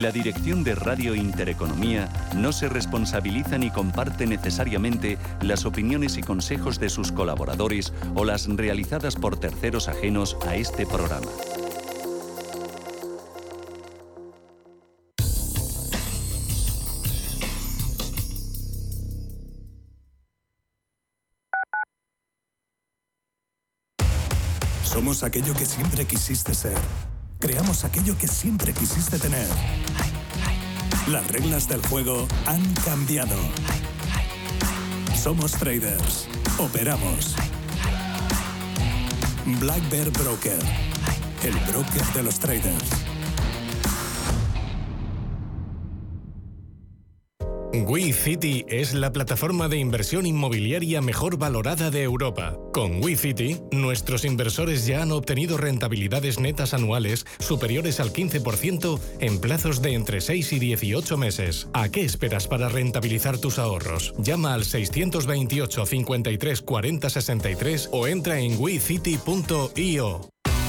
La dirección de Radio Intereconomía no se responsabiliza ni comparte necesariamente las opiniones y consejos de sus colaboradores o las realizadas por terceros ajenos a este programa. Somos aquello que siempre quisiste ser. Creamos aquello que siempre quisiste tener. Las reglas del juego han cambiado. Somos traders. Operamos. Black Bear Broker. El broker de los traders. WeCity es la plataforma de inversión inmobiliaria mejor valorada de Europa. Con WeCity, nuestros inversores ya han obtenido rentabilidades netas anuales superiores al 15% en plazos de entre 6 y 18 meses. ¿A qué esperas para rentabilizar tus ahorros? Llama al 628 53 40 63 o entra en wecity.io.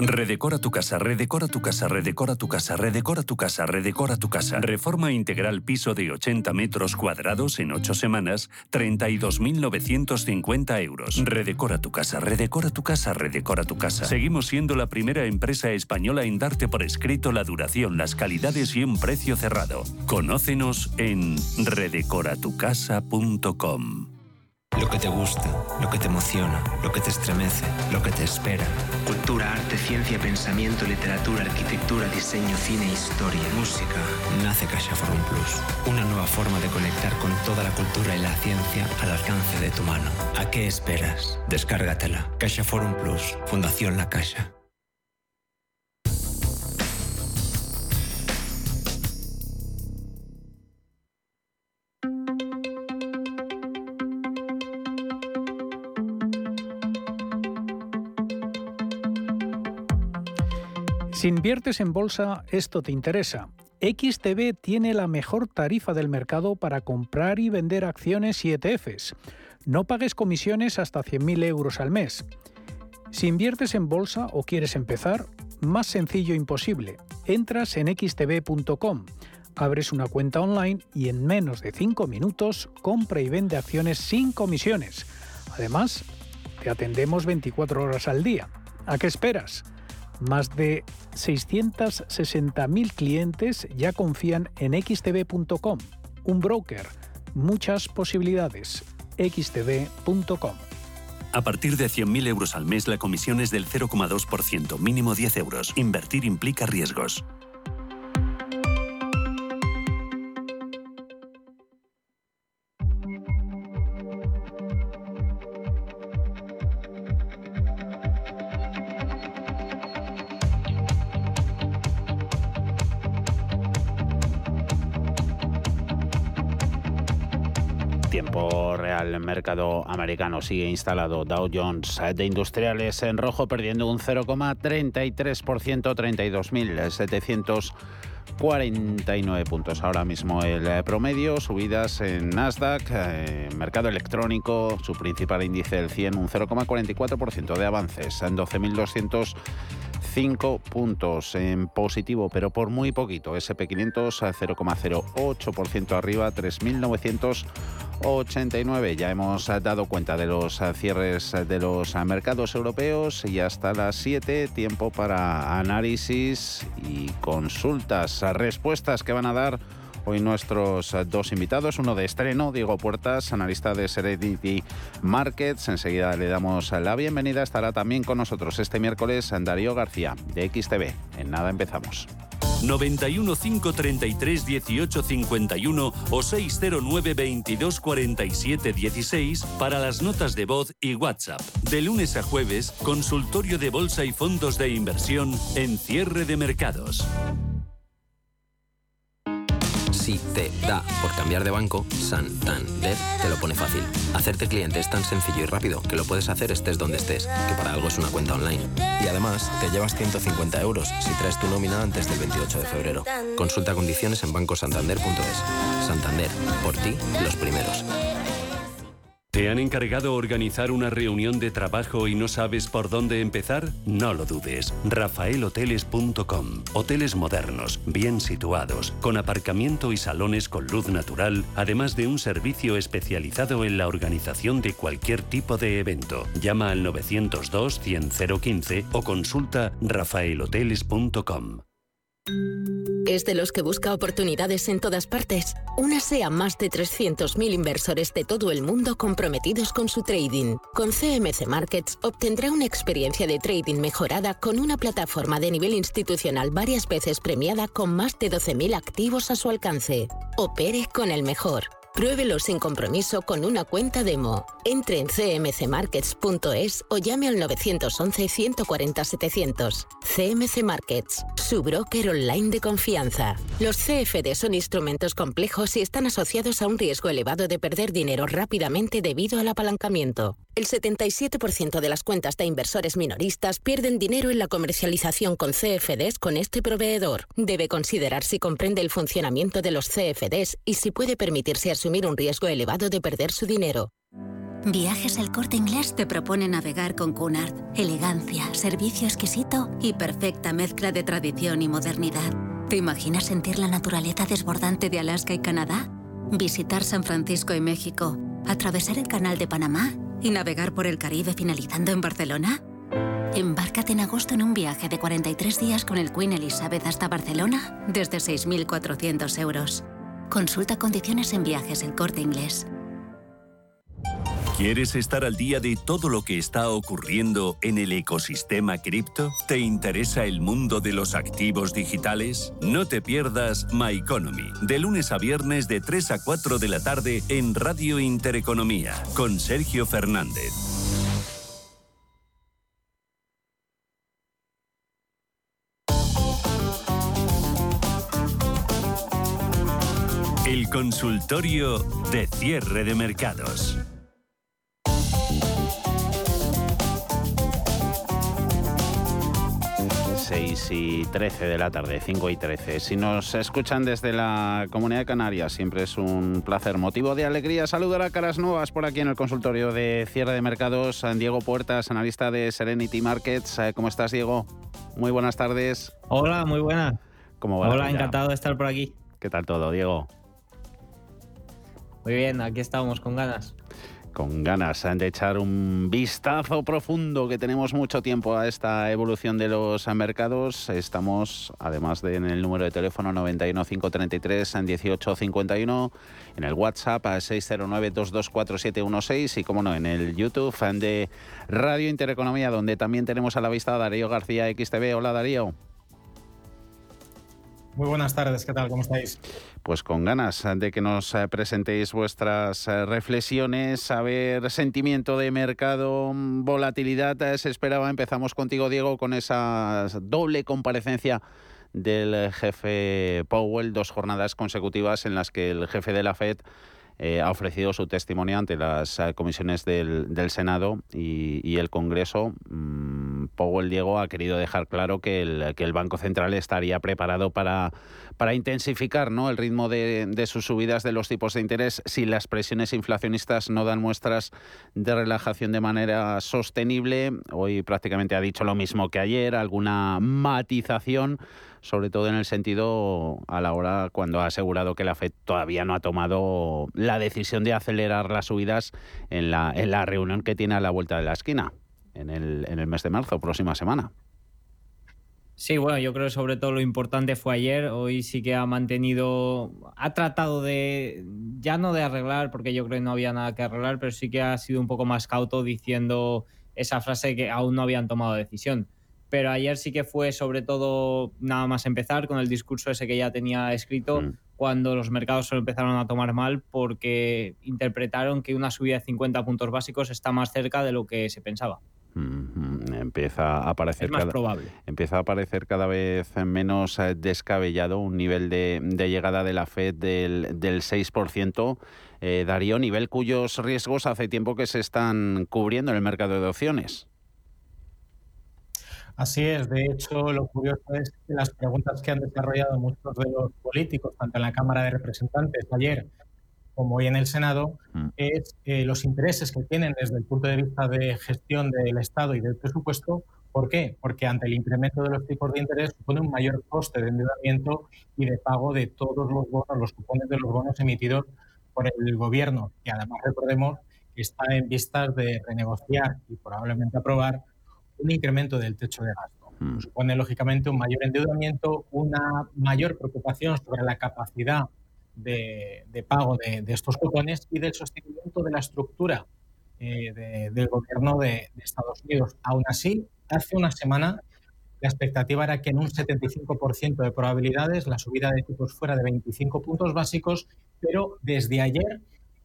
Redecora tu casa, redecora tu casa, redecora tu casa, redecora tu casa, redecora tu casa. Reforma integral piso de 80 metros cuadrados en 8 semanas, 32.950 euros. Redecora tu casa, redecora tu casa, redecora tu casa. Seguimos siendo la primera empresa española en darte por escrito la duración, las calidades y un precio cerrado. Conócenos en redecoratucasa.com. Lo que te gusta, lo que te emociona, lo que te estremece, lo que te espera. Cultura, arte, ciencia, pensamiento, literatura, arquitectura, diseño, cine, historia, música. Nace Caixa Forum Plus. Una nueva forma de conectar con toda la cultura y la ciencia al alcance de tu mano. ¿A qué esperas? Descárgatela. Caixa Forum Plus. Fundación La Caixa. Si inviertes en bolsa, esto te interesa. XTB tiene la mejor tarifa del mercado para comprar y vender acciones y ETFs. No pagues comisiones hasta 100.000 euros al mes. Si inviertes en bolsa o quieres empezar, más sencillo imposible. Entras en xtb.com, abres una cuenta online y en menos de 5 minutos compra y vende acciones sin comisiones. Además, te atendemos 24 horas al día. ¿A qué esperas? Más de 660.000 clientes ya confían en xtb.com, un broker, muchas posibilidades. xtb.com. A partir de 100.000 euros al mes, la comisión es del 0,2%, mínimo 10 euros. Invertir implica riesgos. Mercado americano sigue instalado. Dow Jones de industriales en rojo perdiendo un 0,33%, 32.749 puntos. Ahora mismo el eh, promedio, subidas en Nasdaq, eh, mercado electrónico, su principal índice del 100, un 0,44% de avances en 12.200 5 puntos en positivo, pero por muy poquito. SP500 a 0,08% arriba, 3.989. Ya hemos dado cuenta de los cierres de los mercados europeos y hasta las 7 tiempo para análisis y consultas, respuestas que van a dar Hoy nuestros eh, dos invitados, uno de estreno, Diego Puertas, analista de Serenity Markets. Enseguida le damos la bienvenida. Estará también con nosotros este miércoles Darío García, de XTV. En nada empezamos. 91 533 18 51 o 609 22 47 16 para las notas de voz y WhatsApp. De lunes a jueves, consultorio de bolsa y fondos de inversión en cierre de mercados. Si te da por cambiar de banco, Santander te lo pone fácil. Hacerte cliente es tan sencillo y rápido que lo puedes hacer estés donde estés, que para algo es una cuenta online. Y además, te llevas 150 euros si traes tu nómina antes del 28 de febrero. Consulta condiciones en bancosantander.es. Santander, por ti, los primeros. ¿Te han encargado organizar una reunión de trabajo y no sabes por dónde empezar? No lo dudes. rafaelhoteles.com. Hoteles modernos, bien situados, con aparcamiento y salones con luz natural, además de un servicio especializado en la organización de cualquier tipo de evento. Llama al 902 100 015 o consulta rafaelhoteles.com. ¿Es de los que busca oportunidades en todas partes? Únase a más de 300.000 inversores de todo el mundo comprometidos con su trading. Con CMC Markets obtendrá una experiencia de trading mejorada con una plataforma de nivel institucional varias veces premiada con más de 12.000 activos a su alcance. Opere con el mejor. Pruébelo sin compromiso con una cuenta demo. Entre en cmcmarkets.es o llame al 911 140 700. CMC Markets, su broker online de confianza. Los CFD son instrumentos complejos y están asociados a un riesgo elevado de perder dinero rápidamente debido al apalancamiento. El 77% de las cuentas de inversores minoristas pierden dinero en la comercialización con CFDs con este proveedor. Debe considerar si comprende el funcionamiento de los CFDs y si puede permitirse asumir un riesgo elevado de perder su dinero. Viajes El Corte Inglés te propone navegar con Cunard. Elegancia, servicio exquisito y perfecta mezcla de tradición y modernidad. ¿Te imaginas sentir la naturaleza desbordante de Alaska y Canadá? Visitar San Francisco y México, atravesar el Canal de Panamá y navegar por el Caribe finalizando en Barcelona? Embárcate en agosto en un viaje de 43 días con el Queen Elizabeth hasta Barcelona desde 6.400 euros. Consulta condiciones en viajes el corte inglés. ¿Quieres estar al día de todo lo que está ocurriendo en el ecosistema cripto? ¿Te interesa el mundo de los activos digitales? No te pierdas My Economy, de lunes a viernes de 3 a 4 de la tarde en Radio Intereconomía, con Sergio Fernández. Consultorio de cierre de mercados. 6 y 13 de la tarde, 5 y 13. Si nos escuchan desde la Comunidad de Canarias, siempre es un placer, motivo de alegría saludar a caras nuevas por aquí en el consultorio de cierre de mercados. Diego Puertas, analista de Serenity Markets. Eh, ¿Cómo estás, Diego? Muy buenas tardes. Hola, muy buena. ¿Cómo va Hola, encantado de estar por aquí. ¿Qué tal todo, Diego? Muy bien, aquí estamos con ganas con ganas de echar un vistazo profundo que tenemos mucho tiempo a esta evolución de los mercados. Estamos, además de en el número de teléfono 91533 en 1851, en el WhatsApp a 609224716 y, como no, en el YouTube de Radio Intereconomía, donde también tenemos a la vista a Darío García XTV. Hola, Darío. Muy buenas tardes, ¿qué tal? ¿Cómo estáis? Pues con ganas de que nos eh, presentéis vuestras eh, reflexiones, a ver, sentimiento de mercado, mm, volatilidad, eh, se esperaba. Empezamos contigo, Diego, con esa doble comparecencia del jefe Powell, dos jornadas consecutivas en las que el jefe de la Fed ha ofrecido su testimonio ante las comisiones del, Senado y, el Congreso. Mm, Powell Diego ha querido dejar claro que el, que el Banco Central estaría preparado para para intensificar ¿no? el ritmo de, sus subidas de los tipos de interés si las presiones inflacionistas no dan muestras de relajación de manera sostenible. Hoy prácticamente ha dicho lo mismo que ayer, alguna matización sobre todo en el sentido a la hora cuando ha asegurado que la FED todavía no ha tomado la decisión de acelerar las subidas en la, en la reunión que tiene a la vuelta de la esquina en el, en el mes de marzo, próxima semana. Sí, bueno, yo creo que sobre todo lo importante fue ayer. Hoy sí que ha mantenido, ha tratado de, ya no de arreglar, porque yo creo que no había nada que arreglar, pero sí que ha sido un poco más cauto diciendo esa frase que aún no habían tomado decisión. Pero ayer sí que fue sobre todo nada más empezar con el discurso ese que ya tenía escrito, mm. cuando los mercados se lo empezaron a tomar mal porque interpretaron que una subida de 50 puntos básicos está más cerca de lo que se pensaba. empieza a aparecer más probable. empieza a aparecer cada vez menos eh, descabellado un nivel de, llegada de la Fed del, del 6%. Eh, Darío, nivel cuyos riesgos hace tiempo que se están cubriendo en el mercado de opciones. Así es, de hecho, lo curioso es que las preguntas que han desarrollado muchos de los políticos, tanto en la Cámara de Representantes ayer como hoy en el Senado, mm. es eh, los intereses que tienen desde el punto de vista de gestión del Estado y del presupuesto. ¿Por qué? Porque ante el incremento de los tipos de interés supone un mayor coste de endeudamiento y de pago de todos los bonos, los cupones de los bonos emitidos por el gobierno, que además recordemos que está en vistas de renegociar y probablemente aprobar un incremento del techo de gasto. Mm. Supone lógicamente un mayor endeudamiento, una mayor preocupación sobre la capacidad de, pago de, estos cupones y del sostenimiento de la estructura eh, del gobierno de, Estados Unidos. Aún así, hace una semana la expectativa era que en un 75% de probabilidades la subida de tipos fuera de 25 puntos básicos, pero desde ayer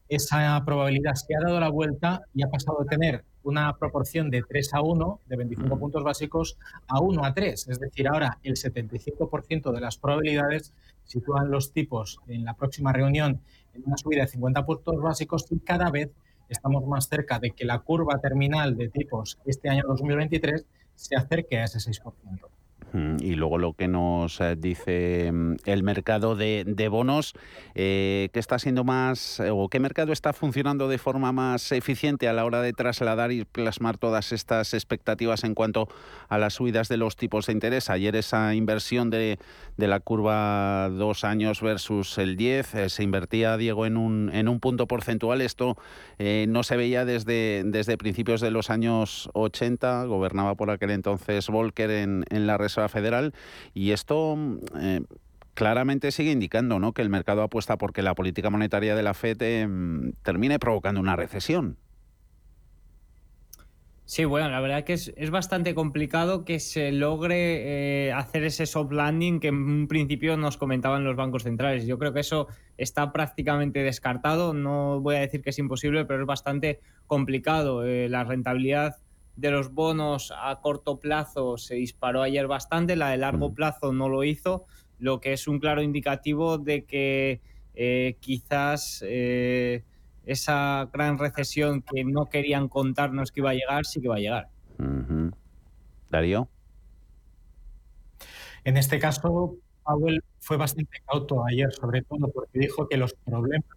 esa probabilidad se ha dado la vuelta y ha pasado de tener una proporción de 3 a 1, de 25 puntos básicos, a 1 a 3. Es decir, ahora el 75% de las probabilidades sitúan los tipos en la próxima reunión en una subida de 50 puntos básicos y cada vez estamos más cerca de que la curva terminal de tipos este año 2023 se acerque a ese 6%. Y luego lo que nos eh, dice mm, el mercado de, bonos, eh, ¿qué está siendo más, eh, o qué mercado está funcionando de forma más eficiente a la hora de trasladar y plasmar todas estas expectativas en cuanto a las subidas de los tipos de interés? Ayer esa inversión de, de la curva dos años versus el 10 se invertía, Diego, en un, en un punto porcentual. Esto no se veía desde, desde principios de los años 80, gobernaba por aquel entonces Volcker en, en la Reserva Federal y esto eh, claramente sigue indicando ¿no? que el mercado apuesta porque la política monetaria de la FED eh, termine provocando una recesión. Sí, bueno, la verdad que es, bastante complicado que se logre eh, hacer ese soft landing que en un principio nos comentaban los bancos centrales. Yo creo que eso está prácticamente descartado. No voy a decir que es imposible, pero es bastante complicado. la rentabilidad de los bonos a corto plazo se disparó ayer bastante, la de largo plazo no lo hizo, lo que es un claro indicativo de que eh, quizás eh, esa gran recesión que no querían contarnos que iba a llegar, sí que va a llegar. Darío. En este caso, Powell fue bastante cauto ayer, sobre todo porque dijo que los problemas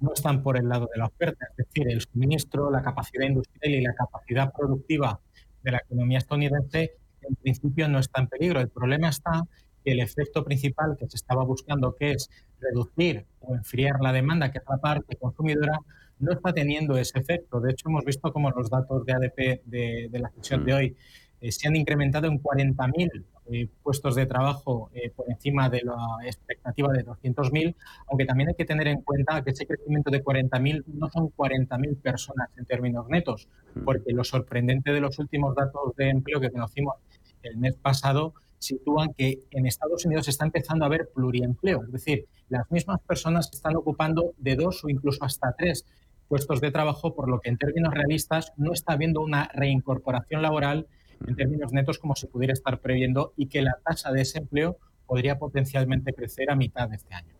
no están por el lado de la oferta, es decir, el suministro, la capacidad industrial y la capacidad productiva de la economía estadounidense en principio no está en peligro. El problema está que el efecto principal que se estaba buscando, que es reducir o enfriar la demanda, que es la parte consumidora, no está teniendo ese efecto. De hecho, hemos visto como los datos de ADP de, de la sesión de mm. hoy eh, se han incrementado en 40.000 eh, puestos de trabajo eh, por encima de la expectativa de 200.000, aunque también hay que tener en cuenta que ese crecimiento de 40.000 no son 40.000 personas en términos netos, mm. porque lo sorprendente de los últimos datos de empleo que conocimos el mes pasado sitúan que en Estados Unidos se está empezando a ver pluriempleo, es decir, las mismas personas están ocupando de dos o incluso hasta tres puestos de trabajo, por lo que en términos realistas no está habiendo una reincorporación laboral en términos netos como se pudiera estar previendo y que la tasa de desempleo podría potencialmente crecer a mitad de este año.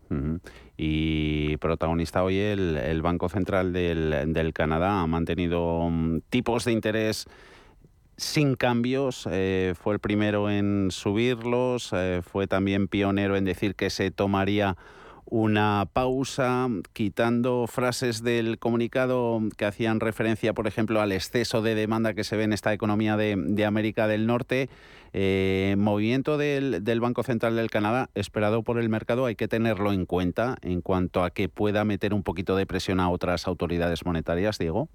Y protagonista hoy el, Banco Central del, Canadá. Ha mantenido mm, tipos de interés sin cambios, eh, fue el primero en subirlos, eh, fue también pionero en decir que se tomaría una pausa, quitando frases del comunicado que hacían referencia, por ejemplo, al exceso de demanda que se ve en esta economía de, América del Norte. Eh, movimiento del, Banco Central del Canadá, esperado por el mercado, hay que tenerlo en cuenta en cuanto a que pueda meter un poquito de presión a otras autoridades monetarias, Diego.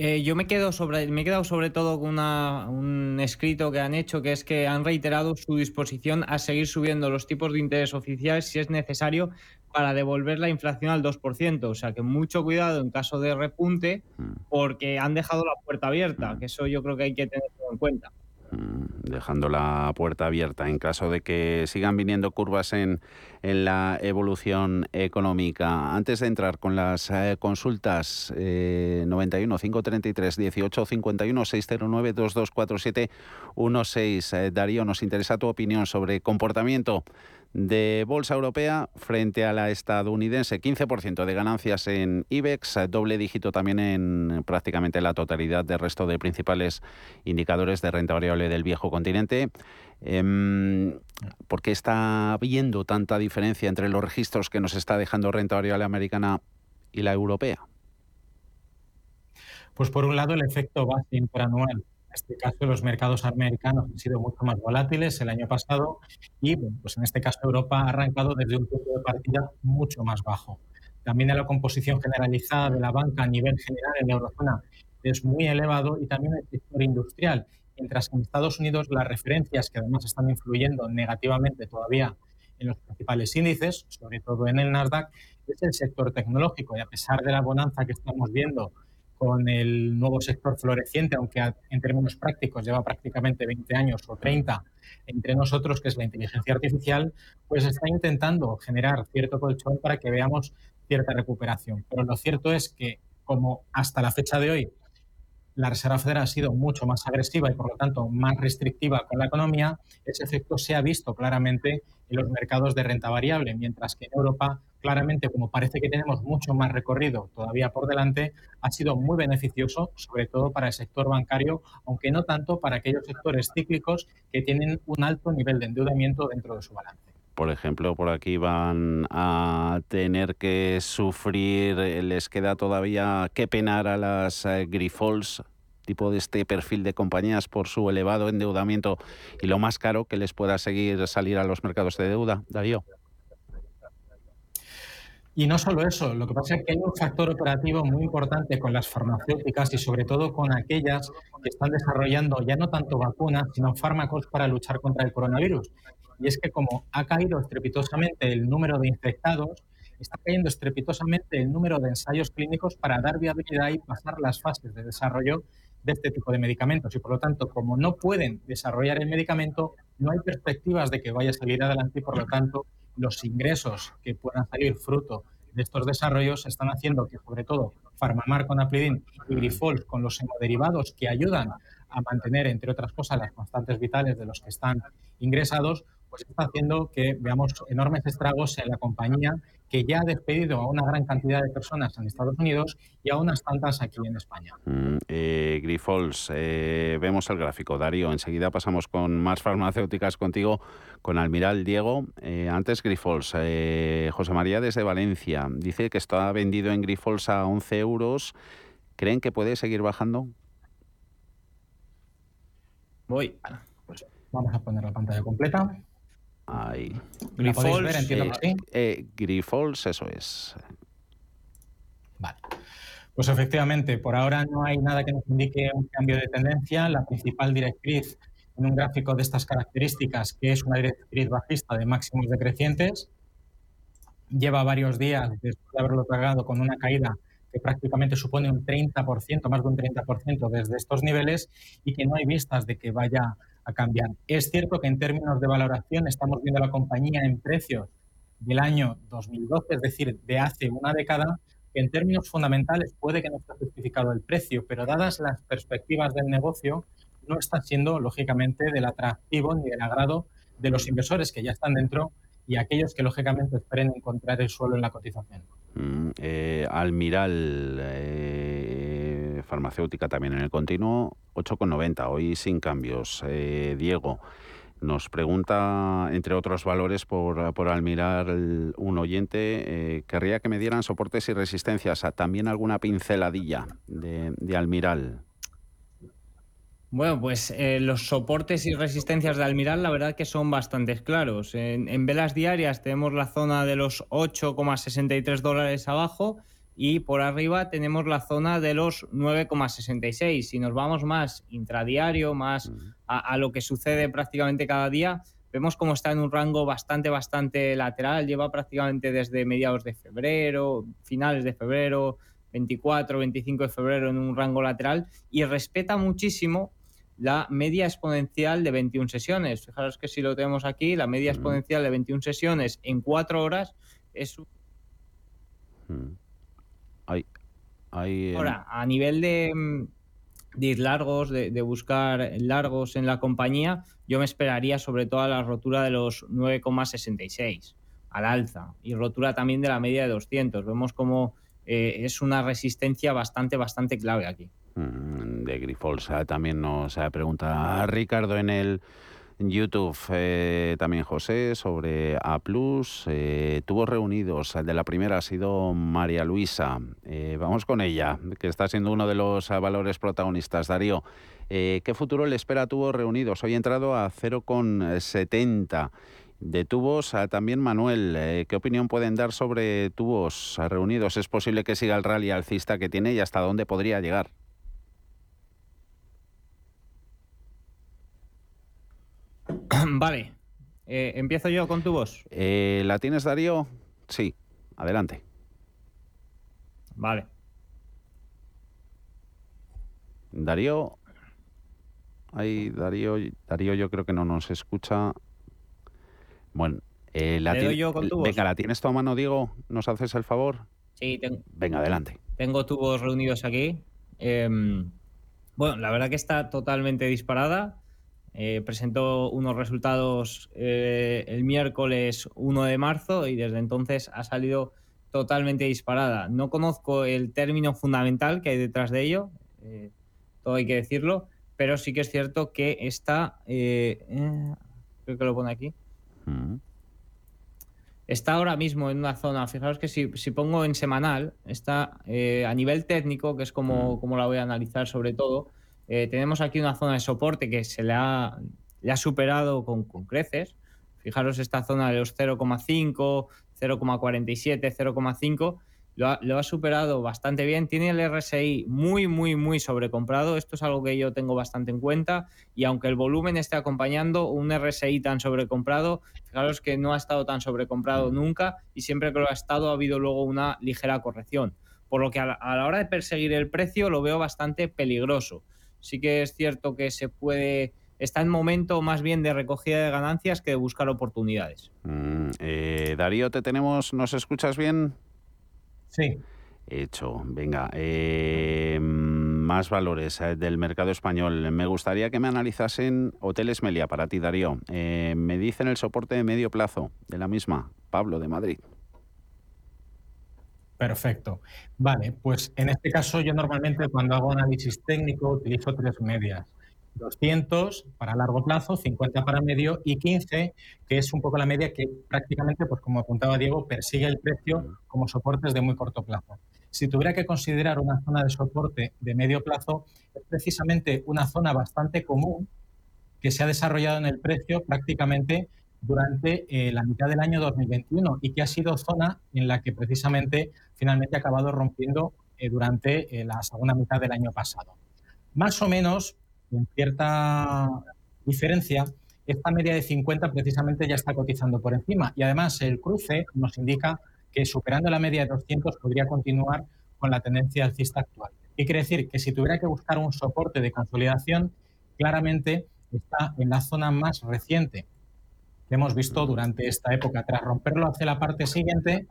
Eh, yo me, quedo sobre, me he quedado sobre todo con un escrito que han hecho, que es que han reiterado su disposición a seguir subiendo los tipos de interés oficiales si es necesario para devolver la inflación al 2%. O sea que mucho cuidado en caso de repunte, mm. porque han dejado la puerta abierta, que eso yo creo que hay que tenerlo en cuenta. Mm, dejando la puerta abierta en caso de que sigan viniendo curvas en, en la evolución económica. Antes de entrar con las eh, consultas, 91 533 18 51 609 2247 16. Darío, nos interesa tu opinión sobre comportamiento de bolsa europea frente a la estadounidense. 15% de ganancias en IBEX, doble dígito también en prácticamente la totalidad del resto de principales indicadores de renta variable del viejo continente. Em, ¿Por qué está habiendo tanta diferencia entre los registros que nos está dejando renta variable americana y la europea? Pues por un lado el efecto base interanual en este caso, los mercados americanos han sido mucho más volátiles el año pasado y, pues en este caso, Europa ha arrancado desde un punto de partida mucho más bajo. También la composición generalizada de la banca a nivel general en la eurozona es muy elevado y también el sector industrial, mientras que en Estados Unidos las referencias que además están influyendo negativamente todavía en los principales índices, sobre todo en el Nasdaq, es el sector tecnológico y a pesar de la bonanza que estamos viendo con el nuevo sector floreciente, aunque en términos prácticos lleva prácticamente 20 años o 30 entre nosotros, que es la inteligencia artificial, pues está intentando generar cierto colchón para que veamos cierta recuperación. Pero lo cierto es que, como hasta la fecha de hoy la Reserva Federal ha sido mucho más agresiva y por lo tanto más restrictiva con la economía, ese efecto se ha visto claramente en los mercados de renta variable, mientras que en Europa, claramente, como parece que tenemos mucho más recorrido todavía por delante, ha sido muy beneficioso, sobre todo para el sector bancario, aunque no tanto para aquellos sectores cíclicos que tienen un alto nivel de endeudamiento dentro de su balance por ejemplo, por aquí van a tener que sufrir, les queda todavía que penar a las eh, Grifols tipo de este perfil de compañías por su elevado endeudamiento y lo más caro que les pueda seguir salir a los mercados de deuda, Darío. Y no solo eso, lo que pasa es que hay un factor operativo muy importante con las farmacéuticas y sobre todo con aquellas que están desarrollando ya no tanto vacunas, sino fármacos para luchar contra el coronavirus y es que como ha caído estrepitosamente el número de infectados, está cayendo estrepitosamente el número de ensayos clínicos para dar viabilidad y pasar las fases de desarrollo de este tipo de medicamentos. Y por lo tanto, como no pueden desarrollar el medicamento, no hay perspectivas de que vaya a salir adelante y por lo tanto los ingresos que puedan salir fruto de estos desarrollos están haciendo que, sobre todo, Farmamar con Aplidin y Grifols con los hemoderivados que ayudan a mantener, entre otras cosas, las constantes vitales de los que están ingresados, pues está haciendo que veamos enormes estragos en la compañía que ya ha despedido a una gran cantidad de personas en Estados Unidos y a unas tantas aquí en España. Mm, eh, Grifols, eh, vemos el gráfico. Darío, enseguida pasamos con más farmacéuticas contigo, con Almiral Diego. Eh, antes Grifols, José María desde Valencia, dice que está vendido en Grifols a 11 euros. ¿Creen que puede seguir bajando? Voy. Pues vamos a poner la pantalla completa. Ahí. Grifols, entiendo eh, eh, Grifols, eso es. Vale. Pues efectivamente, por ahora no hay nada que nos indique un cambio de tendencia. La principal directriz en un gráfico de estas características, que es una directriz bajista de máximos decrecientes, lleva varios días después de haberlo tragado con una caída que prácticamente supone un 30%, más de un 30% desde estos niveles y que no hay vistas de que vaya a cambiar. Es cierto que en términos de valoración estamos viendo la compañía en precios del año 2012, es decir, de hace una década, que en términos fundamentales puede que no esté justificado el precio, pero dadas las perspectivas del negocio, no está siendo, lógicamente, del atractivo ni del agrado de los inversores que ya están dentro y aquellos que, lógicamente, esperen encontrar el suelo en la cotización. Mm, eh, Almiral, eh, farmacéutica también en el continuo, 8,90, hoy sin cambios. Eh, Diego nos pregunta, entre otros valores, por, por Almiral un oyente, eh, querría que me dieran soportes y resistencias, también alguna pinceladilla de, Almiral. Bueno, pues eh, los soportes y resistencias de Almiral la verdad que son bastante claros. En velas diarias tenemos la zona de los 8,63 dólares abajo y por arriba tenemos la zona de los 9,66. Si nos vamos más intradiario, más a, lo que sucede prácticamente cada día, vemos cómo está en un rango bastante, bastante lateral. Lleva prácticamente desde mediados de febrero, finales de febrero, 24, 25 de febrero en un rango lateral y respeta muchísimo la media exponencial de 21 sesiones. Fijaros que si lo tenemos aquí, la media exponencial de 21 sesiones en 4 horas es... hay, Ahora, a nivel de, de ir largos, de, de, buscar largos en la compañía, yo me esperaría sobre todo a la rotura de los 9,66 al alza y rotura también de la media de 200. Vemos como eh, es una resistencia bastante, bastante clave aquí. Mm, de Grifols también nos pregunta Ricardo en el YouTube, eh, también José, sobre A. Eh, tubos reunidos. El de la primera ha sido María Luisa. Eh, vamos con ella, que está siendo uno de los valores protagonistas. Darío, eh, ¿qué futuro le espera a tubos reunidos? Hoy entrado a 0,70 de tubos. También Manuel, eh, ¿qué opinión pueden dar sobre tubos reunidos? ¿Es posible que siga el rally alcista que tiene y hasta dónde podría llegar? Vale, eh, empiezo yo con tubos. Eh, ¿La tienes, Darío? Sí, adelante. Vale. Darío, Ay, Darío, Darío yo creo que no nos escucha. Bueno, eh, la doy yo con tubos? Venga, ¿la tienes tú a mano, Diego? ¿Nos haces el favor? Sí, tengo, Venga, adelante. tengo tubos reunidos aquí. Em, bueno, la verdad que está totalmente disparada. Eh, presentó unos resultados eh, el miércoles 1 de marzo y desde entonces ha salido totalmente disparada. No conozco el término fundamental que hay detrás de ello, eh, todo hay que decirlo, pero sí que es cierto que está, creo que lo pone aquí, Mm. está ahora mismo en una zona, fijaros que si, si pongo en semanal, está a nivel técnico, que es como, como la voy a analizar sobre todo, eh, tenemos aquí una zona de soporte que se le ha, le ha superado con, con creces. Fijaros esta zona de los 0,5, 0,47, 0,5, lo ha, lo ha superado bastante bien. Tiene el RSI muy, muy, muy sobrecomprado. Esto es algo que yo tengo bastante en cuenta. Y aunque el volumen esté acompañando un RSI tan sobrecomprado, fijaros que no ha estado tan sobrecomprado nunca y siempre que lo ha estado ha habido luego una ligera corrección. Por lo que a la, a la hora de perseguir el precio lo veo bastante peligroso. Sí que es cierto que se puede está en momento más bien de recogida de ganancias que de buscar oportunidades. Mm, eh, Darío, ¿te tenemos? ¿Nos escuchas bien? Sí. Hecho. Venga, eh, más valores eh, del mercado español. Me gustaría que me analizasen Hoteles Melia para ti, Darío. Eh, me dicen el soporte de medio plazo de la misma. Pablo, de Madrid. Perfecto. Vale, pues en este caso yo normalmente cuando hago análisis técnico utilizo tres medias. 200 para largo plazo, 50 para medio y 15, que es un poco la media que prácticamente, pues como apuntaba Diego, persigue el precio como soportes de muy corto plazo. Si tuviera que considerar una zona de soporte de medio plazo, es precisamente una zona bastante común que se ha desarrollado en el precio prácticamente durante eh, la mitad del año 2021 y que ha sido zona en la que precisamente finalmente ha acabado rompiendo eh, durante eh, la segunda mitad del año pasado. Más o menos, con cierta diferencia, esta media de 50 precisamente ya está cotizando por encima y además el cruce nos indica que superando la media de 200 podría continuar con la tendencia alcista actual. ¿Qué quiere decir? Que si tuviera que buscar un soporte de consolidación, claramente está en la zona más reciente que hemos visto durante esta época. Tras romperlo hacia la parte siguiente,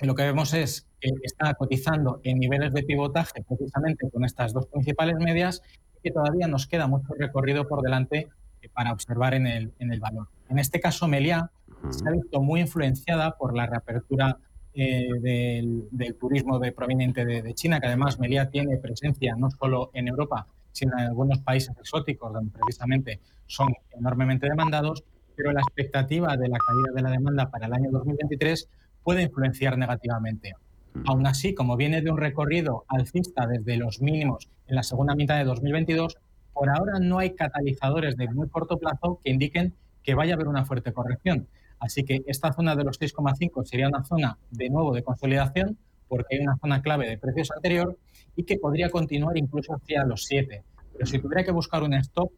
lo que vemos es que está cotizando en niveles de pivotaje precisamente con estas dos principales medias y que todavía nos queda mucho recorrido por delante para observar en el, en el valor. En este caso, Meliá se ha visto muy influenciada por la reapertura eh, del, del, turismo de, proveniente de, de, China, que además Meliá tiene presencia no solo en Europa, sino en algunos países exóticos donde precisamente son enormemente demandados, pero la expectativa de la caída de la demanda para el año 2023 puede influenciar negativamente. Aún así, como viene de un recorrido alcista desde los mínimos en la segunda mitad de 2022, por ahora no hay catalizadores de muy corto plazo que indiquen que vaya a haber una fuerte corrección. Así que esta zona de los 6,5 sería una zona de nuevo de consolidación, porque hay una zona clave de precios anterior y que podría continuar incluso hacia los 7. Pero si tuviera que buscar un stop,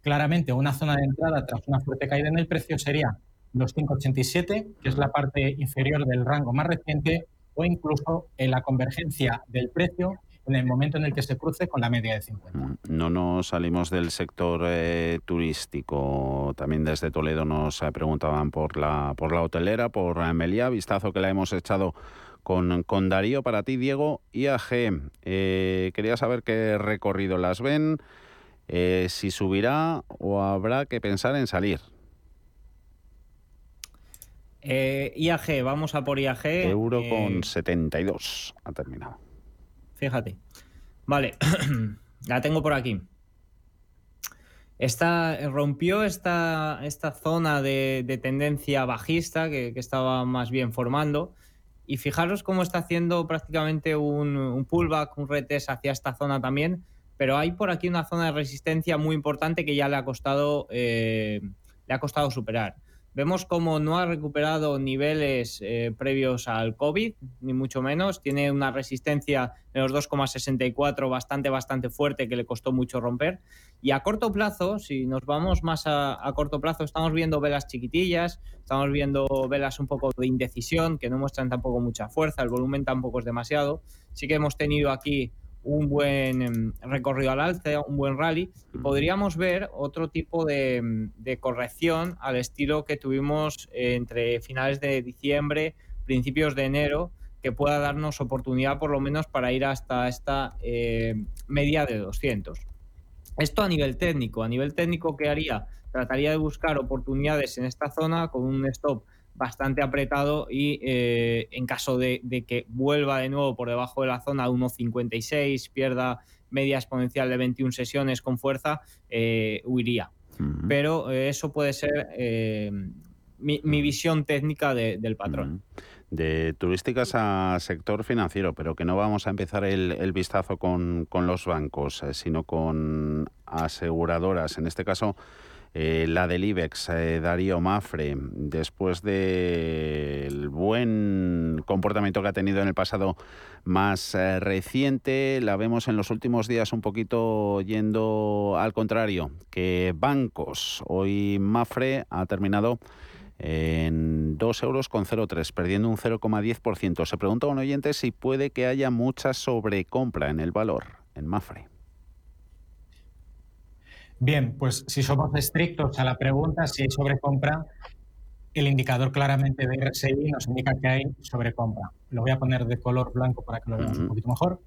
claramente una zona de entrada tras una fuerte caída en el precio sería los 5,87, que es la parte inferior del rango más reciente, o incluso en la convergencia del precio en el momento en el que se cruce con la media de 50. Mm, no nos salimos del sector eh, turístico. También desde Toledo nos eh, preguntaban por la, por la hotelera, por Meliá, vistazo que la hemos echado con, con Darío. Para ti, Diego, IAG, eh, quería saber qué recorrido las ven, si subirá o habrá que pensar en salir. IAG, vamos a por IAG. Euro con 72 ha terminado fíjate. Vale, la tengo por aquí. Esta, rompió esta, esta zona de, tendencia bajista que, estaba más bien formando. Y fijaros cómo está haciendo prácticamente un, pullback, un retest hacia esta zona también. Pero hay por aquí una zona de resistencia muy importante que ya le ha costado, eh, le ha costado superar. Vemos como no ha recuperado niveles eh, previos al COVID, ni mucho menos. Tiene una resistencia de los 2,64 bastante, bastante fuerte que le costó mucho romper. Y a corto plazo, si nos vamos más a, corto plazo, estamos viendo velas chiquitillas, estamos viendo velas un poco de indecisión, que no muestran tampoco mucha fuerza, el volumen tampoco es demasiado. Sí que hemos tenido aquí un buen em, recorrido al alza, un buen rally, y podríamos ver otro tipo de, corrección al estilo que tuvimos entre finales de diciembre, principios de enero, que pueda darnos oportunidad por lo menos para ir hasta esta eh, media de 200. Esto a nivel técnico. A nivel técnico, ¿qué haría? Trataría de buscar oportunidades en esta zona con un stop bastante apretado y eh, en caso de, que vuelva de nuevo por debajo de la zona 1.56, pierda media exponencial de 21 sesiones con fuerza, eh, huiría. Pero eh, eso puede ser mi, visión técnica del patrón. De turísticas a sector financiero, pero que no vamos a empezar el, vistazo con, con, los bancos, sino con aseguradoras. En este caso, eh, la del IBEX, eh, Darío Mafre, después del buen comportamiento que ha tenido en el pasado más eh, reciente, la vemos en los últimos días un poquito yendo al contrario que bancos. Hoy Mafre ha terminado en 2 euros con 0,3, perdiendo un 0,10%. Se pregunta a un oyente si puede que haya mucha sobrecompra en el valor, en Mafre. Bien, pues si somos estrictos a la pregunta si hay sobrecompra, el indicador claramente de RSI nos indica que hay sobrecompra. Lo voy a poner de color blanco para que lo veamos un poquito mejor.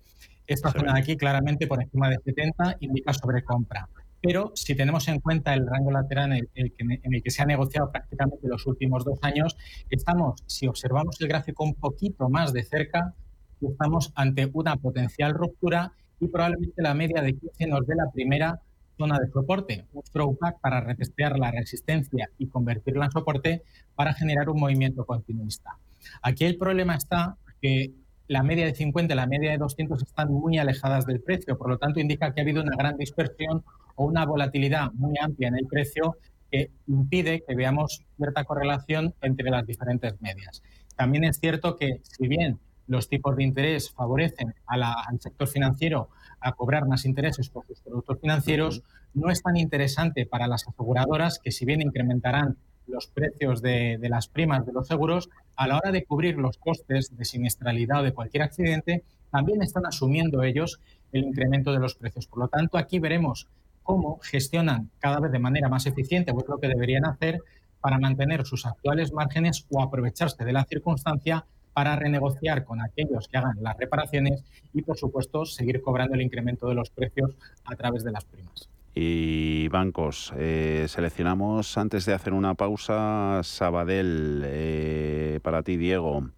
Esta zona de aquí, claramente por encima de 70, indica sobrecompra. Pero si tenemos en cuenta el rango lateral en el, que, en el, que, se ha negociado prácticamente los últimos dos años, estamos, si observamos el gráfico un poquito más de cerca, estamos ante una potencial ruptura y probablemente la media de 15 nos dé la primera zona de soporte, un throwback para retestear la resistencia y convertirla en soporte para generar un movimiento continuista. Aquí el problema está que la media de 50 y la media de 200 están muy alejadas del precio, por lo tanto indica que ha habido una gran dispersión o una volatilidad muy amplia en el precio que impide que veamos cierta correlación entre las diferentes medias. También es cierto que si bien los tipos de interés favorecen al sector financiero a cobrar más intereses por sus productos financieros, no es tan interesante para las aseguradoras que si bien incrementarán los precios de, las primas de los seguros, a la hora de cubrir los costes de siniestralidad o de cualquier accidente, también están asumiendo ellos el incremento de los precios. Por lo tanto, aquí veremos cómo gestionan cada vez de manera más eficiente, o es lo que deberían hacer, para mantener sus actuales márgenes o aprovecharse de la circunstancia para renegociar con aquellos que hagan las reparaciones y, por supuesto, seguir cobrando el incremento de los precios a través de las primas. Y bancos, eh, seleccionamos antes de hacer una pausa Sabadell eh, para ti, Diego.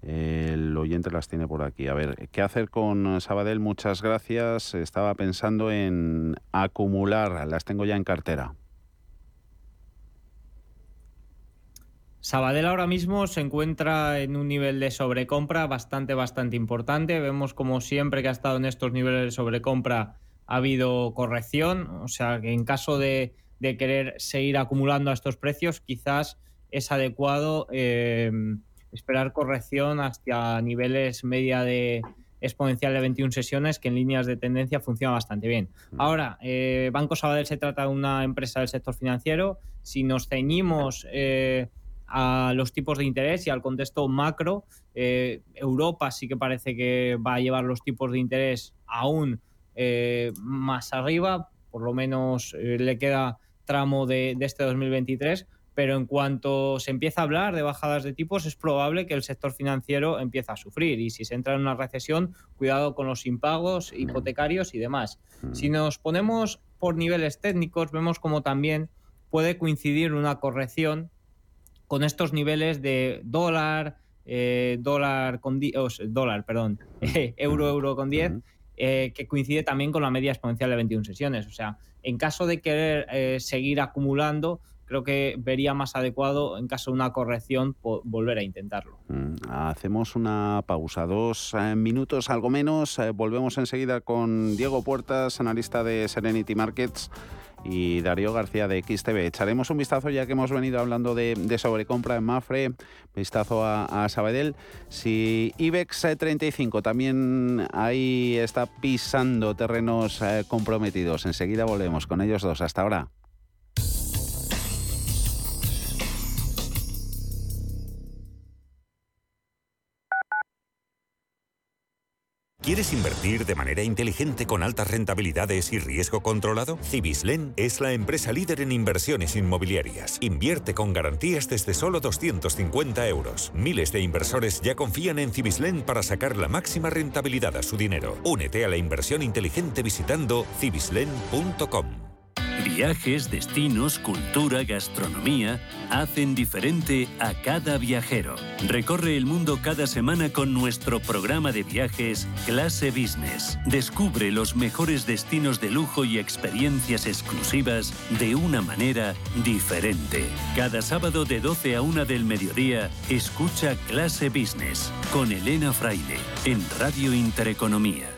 El oyente las tiene por aquí. A ver, ¿qué hacer con Sabadell? Muchas gracias. Estaba pensando en acumular, las tengo ya en cartera. Sabadell ahora mismo se encuentra en un nivel de sobrecompra bastante, bastante importante. Vemos como siempre que ha estado en estos niveles de sobrecompra ha habido corrección. O sea que en caso de, querer seguir acumulando a estos precios, quizás es adecuado eh, esperar corrección hasta niveles media de exponencial de 21 sesiones que en líneas de tendencia funciona bastante bien. Mm. Ahora, eh, Banco Sabadell se trata de una empresa del sector financiero. Si nos ceñimos... Eh, a los tipos de interés y al contexto macro. Europa sí que parece que va a llevar los tipos de interés aún más arriba, por lo menos le queda tramo de, de este 2023 pero en cuanto se empieza a hablar de bajadas de tipos, es probable que el sector financiero empiece a sufrir. Y si se entra en una recesión, cuidado con los impagos hipotecarios y demás. Mm. Si nos ponemos por niveles técnicos, vemos como también puede coincidir una corrección con estos niveles de dólar, eh, dólar con dólar, perdón, euro, euro con 10, eh, que coincide también con la media exponencial de 21 sesiones. O sea, en caso de querer eh, seguir acumulando, creo que vería más adecuado, en caso de una corrección, volver a intentarlo. Mm, hacemos una pausa, dos eh, minutos, algo menos. Eh, volvemos enseguida con Diego Puertas, analista de Serenity Markets y Darío García de XTV. Echaremos un vistazo ya que hemos venido hablando de, sobrecompra en Mafre, vistazo a, Sabadell. Si IBEX 35 eh, también ahí está pisando terrenos comprometidos, enseguida volvemos con ellos dos. Hasta ahora. ¿Quieres invertir de manera inteligente con altas rentabilidades y riesgo controlado? Cibislen es la empresa líder en inversiones inmobiliarias. Invierte con garantías desde solo 250 euros. Miles de inversores ya confían en Cibislen para sacar la máxima rentabilidad a su dinero. Únete a la inversión inteligente visitando cibislen.com. Viajes, destinos, cultura, gastronomía hacen diferente a cada viajero. Recorre el mundo cada semana con nuestro programa de viajes Clase Business. Descubre los mejores destinos de lujo y experiencias exclusivas de una manera diferente. Cada sábado de 12 a 1 del mediodía, escucha Clase Business con Elena Fraile en Radio Intereconomía.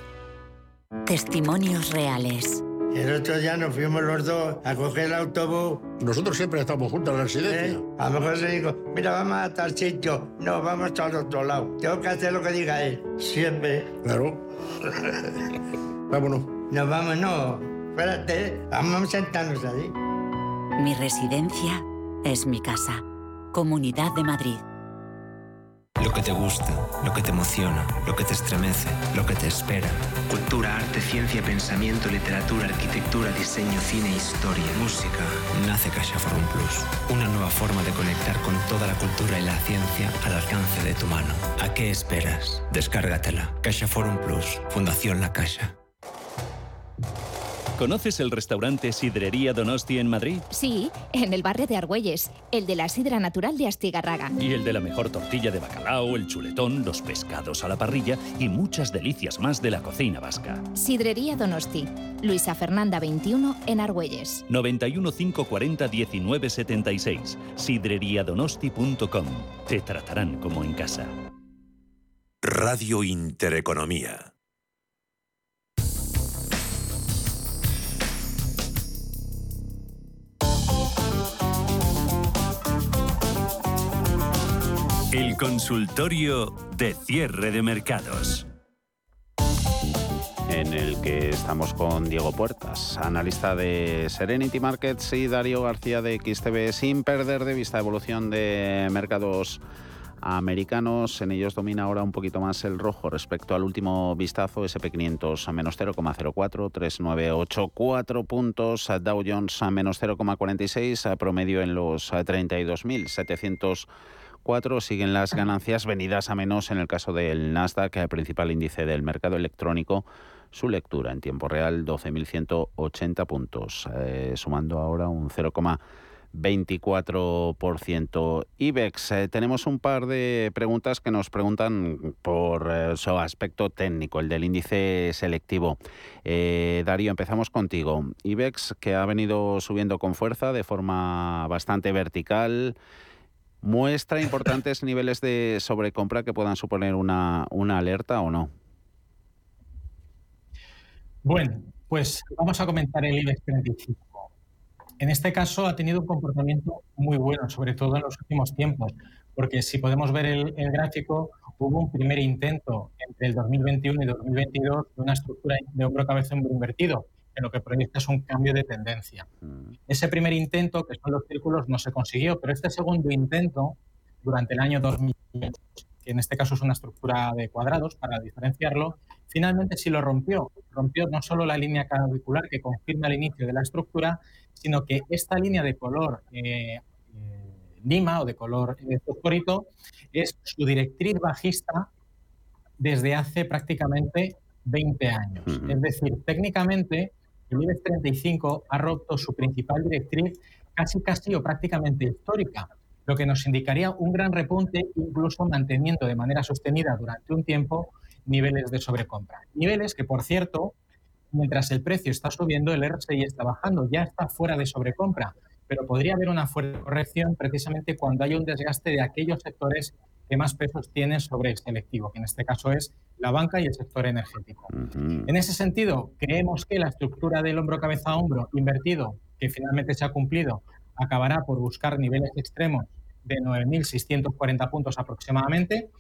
Testimonios reales el otro día nos fuimos los dos a coger el autobús. Nosotros siempre estamos juntos en la residencia. ¿Eh? A lo mejor se dijo, mira, vamos a tal sitio. No, vamos al otro lado. Tengo que hacer lo que diga él. Siempre. Claro. Vámonos. Nos vamos, no. Espérate, vamos a sentarnos ahí. Mi residencia es mi casa. Comunidad de Madrid. Lo que te gusta, lo que te emociona, lo que te estremece, lo que te espera. Cultura, arte, ciencia, pensamiento, literatura, arquitectura, diseño, cine, historia, música. Nace Caixa Forum Plus. Una nueva forma de conectar con toda la cultura y la ciencia al alcance de tu mano. ¿A qué esperas? Descárgatela. Caixa Forum Plus. Fundación La Caixa. ¿Conoces el restaurante Sidrería Donosti en Madrid? Sí, en el barrio de Argüelles, el de la sidra natural de Astigarraga. Y el de la mejor tortilla de bacalao, el chuletón, los pescados a la parrilla y muchas delicias más de la cocina vasca. Sidrería Donosti, Luisa Fernanda 21 en Argüelles. 91 540 1976, sidreriadonosti.com. Te tratarán como en casa. Radio Intereconomía. El consultorio de cierre de mercados. En el que estamos con Diego Puertas, analista de Serenity Markets y Darío García de XTV, sin perder de vista evolución de mercados americanos. En ellos domina ahora un poquito más el rojo respecto al último vistazo, SP500 a menos 0,04, 3984 puntos, Dow Jones a menos 0,46, promedio en los 32.700 siguen las ganancias venidas a menos en el caso del Nasdaq, el principal índice del mercado electrónico. Su lectura en tiempo real 12.180 puntos, eh, sumando ahora un 0,24%. IBEX, eh, tenemos un par de preguntas que nos preguntan por eh, su aspecto técnico, el del índice selectivo. Darío, empezamos contigo. IBEX, que ha venido subiendo con fuerza de forma bastante vertical muestra importantes niveles de sobrecompra que puedan suponer una, una alerta o no? Bueno, pues vamos a comentar el IBEX 35. En este caso ha tenido un comportamiento muy bueno, sobre todo en los últimos tiempos, porque si podemos ver el, gráfico, hubo un primer intento entre el 2021 y 2022 de una estructura de hombro cabeza hombro invertido, que lo que proyecta es un cambio de tendencia. Mm. Ese primer intento, que son los círculos, no se consiguió, pero este segundo intento, durante el año 2000, que en este caso es una estructura de cuadrados para diferenciarlo, finalmente sí lo rompió. Rompió no solo la línea clavicular que confirma el inicio de la estructura, sino que esta línea de color eh, lima o de color eh, fosforito es su directriz bajista desde hace prácticamente 20 años. Es decir, técnicamente el IBEX 35 ha roto su principal directriz casi casi o prácticamente histórica, lo que nos indicaría un gran repunte, incluso manteniendo de manera sostenida durante un tiempo niveles de sobrecompra. Niveles que, por cierto, mientras el precio está subiendo, el RSI está bajando, ya está fuera de sobrecompra, pero podría haber una fuerte corrección precisamente cuando haya un desgaste de aquellos sectores que más pesos tienen sobre el selectivo, que en este caso es la banca y el sector energético. En ese sentido, creemos que la estructura del hombro cabeza a hombro invertido, que finalmente se ha cumplido, acabará por buscar niveles extremos de 9.640 puntos aproximadamente.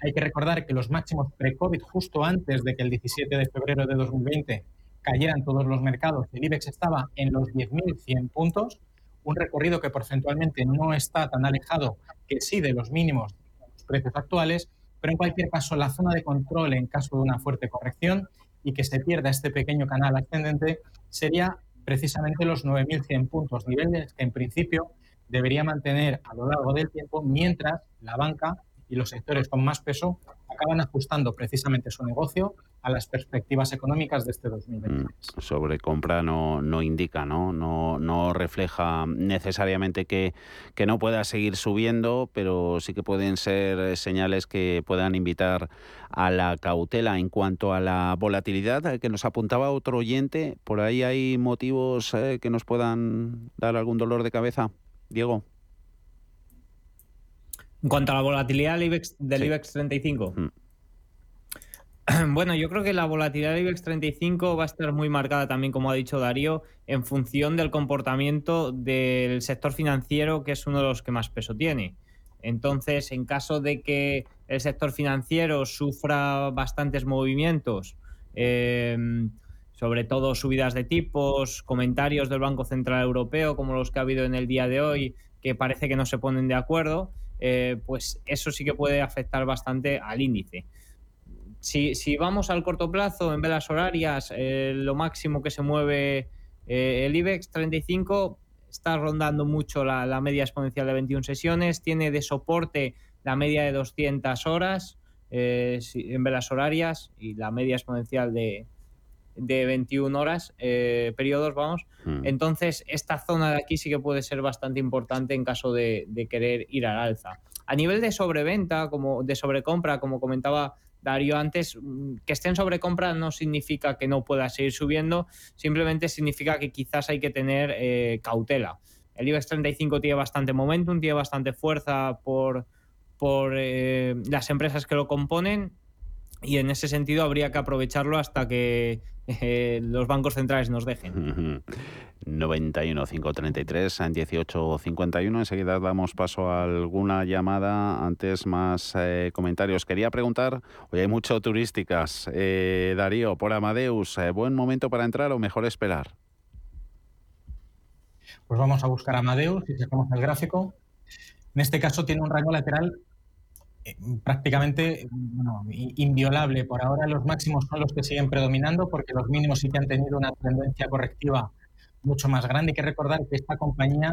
Hay que recordar que los máximos pre-COVID, justo antes de que el 17 de febrero de 2020 cayeran todos los mercados, el IBEX estaba en los 10.100 puntos, un recorrido que porcentualmente no está tan alejado que sí de los mínimos precios actuales, pero en cualquier caso la zona de control en caso de una fuerte corrección y que se pierda este pequeño canal ascendente sería precisamente los 9.100 puntos, niveles que en principio debería mantener a lo largo del tiempo mientras la banca y los sectores con más peso acaban ajustando precisamente su negocio a las perspectivas económicas de este 2023. Mm, sobre compra no, no indica, ¿no? ¿no? No refleja necesariamente que, que no pueda seguir subiendo, pero sí que pueden ser eh, señales que puedan invitar a la cautela. En cuanto a la volatilidad eh, que nos apuntaba otro oyente, ¿por ahí hay motivos eh, que nos puedan dar algún dolor de cabeza? Diego. En cuanto a la volatilidad del IBEX, del IBEX 35. Bueno, yo creo que la volatilidad del IBEX 35 va a estar muy marcada también, como ha dicho Darío, en función del comportamiento del sector financiero, que es uno de los que más peso tiene. Entonces, en caso de que el sector financiero sufra bastantes movimientos, eh, sobre todo subidas de tipos, comentarios del Banco Central Europeo, como los que ha habido en el día de hoy, que parece que no se ponen de acuerdo, eh, pues eso sí que puede afectar bastante al índice. Si, vamos al corto plazo, en velas horarias, eh, lo máximo que se mueve eh, el IBEX 35 está rondando mucho la, media exponencial de 21 sesiones, tiene de soporte la media de 200 horas en velas horarias y la media exponencial de, de 21 horas, periodos, vamos. Hmm. Entonces, esta zona de aquí sí que puede ser bastante importante en caso de, de, querer ir al alza. A nivel de sobreventa, como de sobrecompra, como comentaba Darío antes, mm, que esté en sobrecompra no significa que no pueda seguir subiendo, simplemente significa que quizás hay que tener eh, cautela. El IBEX 35 tiene bastante momentum, tiene bastante fuerza por, por eh, las empresas que lo componen y en ese sentido habría que aprovecharlo hasta que eh, los bancos centrales nos dejen. 91 533 18 51. Enseguida damos paso a alguna llamada. Antes más eh, comentarios. Quería preguntar, hoy hay mucho turísticas. Eh, Darío, por Amadeus, ¿buen momento para entrar o mejor esperar? Pues vamos a buscar Amadeus y sacamos el gráfico. En este caso tiene un rango lateral eh, prácticamente inviolable. Por ahora los máximos son los que siguen predominando porque los mínimos sí que han tenido una tendencia correctiva mucho más grande. Hay que recordar que esta compañía